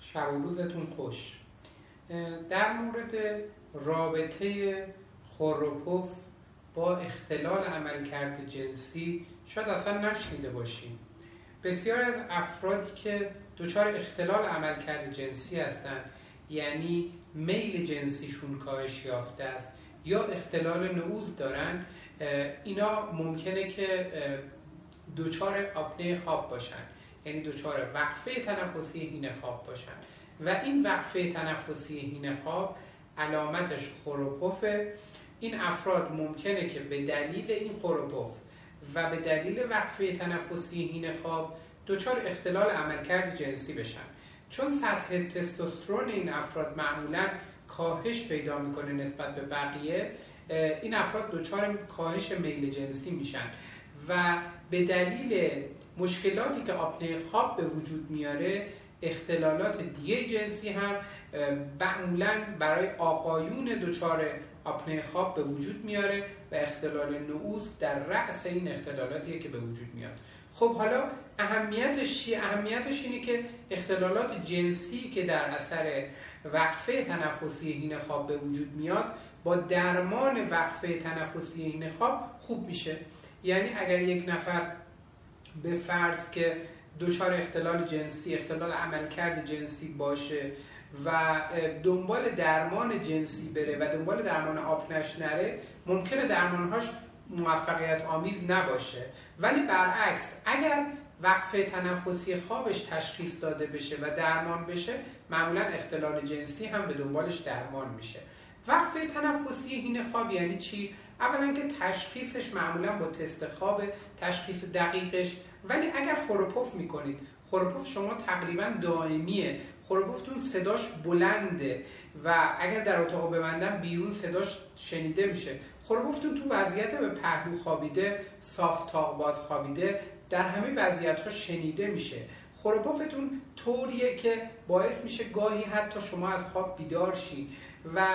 شب و روزتون خوش. در مورد رابطه خوروپوف با اختلال عملکرد جنسی شاید اصلا نشنیده باشیم بسیار از افرادی که دچار اختلال عملکرد جنسی هستند یعنی میل جنسیشون کاهش یافته است یا اختلال نعوز دارن اینا ممکنه که دچار آپنه خواب باشن. یعنی دچار وقفه تنفسی هینه خواب باشن. و این وقفه تنفسی هینه خواب علامتش خروپوفه این افراد ممکنه که به دلیل این خروپوف و به دلیل وقفه تنفسی هینه خواب دچار اختلال عملکرد جنسی بشن. چون سطح تستوسترون این افراد معمولا کاهش پیدا می‌کنه نسبت به بقیه این افراد دچار کاهش میل جنسی میشن و به دلیل مشکلاتی که آپنه خواب به وجود میاره اختلالات دیگه جنسی هم معمولا برای آقایون دچار آپنه خواب به وجود میاره و اختلال نعوز در رأس این اختلالاتیه که به وجود میاد خب حالا اهمیتش چیه؟ اهمیتش اینه که اختلالات جنسی که در اثر وقفه تنفسی هین خواب به وجود میاد با درمان وقفه تنفسی هین خواب خوب میشه یعنی اگر یک نفر به فرض که دچار اختلال جنسی اختلال عملکرد جنسی باشه و دنبال درمان جنسی بره و دنبال درمان آپنش نره ممکنه درمانهاش موفقیت آمیز نباشه. ولی برعکس اگر وقفه تنفسی خوابش تشخیص داده بشه و درمان بشه معمولا اختلال جنسی هم به دنبالش درمان میشه. وقفه تنفسی هین خواب یعنی چی؟ اولا که تشخیصش معمولا با تست خواب تشخیص دقیقش. ولی اگر خروپوف می‌کنید خروپوف شما تقریبا دائمیه. خروپوفتون صداش بلنده و اگر در اتاق ببندن بیرون صداش شنیده میشه. خروپوفتون تو وضعیت به پهلو خوابیده صاف باز خوابیده در همه وضعیت ها شنیده میشه. خروپوفتون طوریه که باعث میشه گاهی حتی شما از خواب بیدار شید و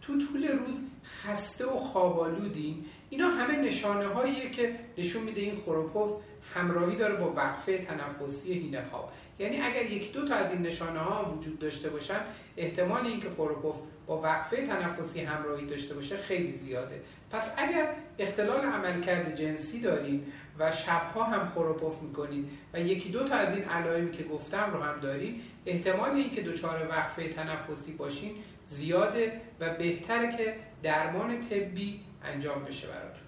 تو طول روز خسته و خوابالودین اینا همه نشانه هاییه که نشون میده این خروپوف همراهی داره با وقفه تنفسی هینه خواب. یعنی اگر یک دو تا از این نشانه ها وجود داشته باشن احتمال اینکه خروپوف با وقفه تنفسی همراهی داشته باشه خیلی زیاده. پس اگر اختلال عملکرد جنسی داریم و شبها هم خروپوف می‌کنید و یکی دو تا از این علائمی که گفتم رو هم دارین احتمال اینکه دچار وقفه تنفسی باشین زیاده و بهتره که درمان طبی انجام بشه برای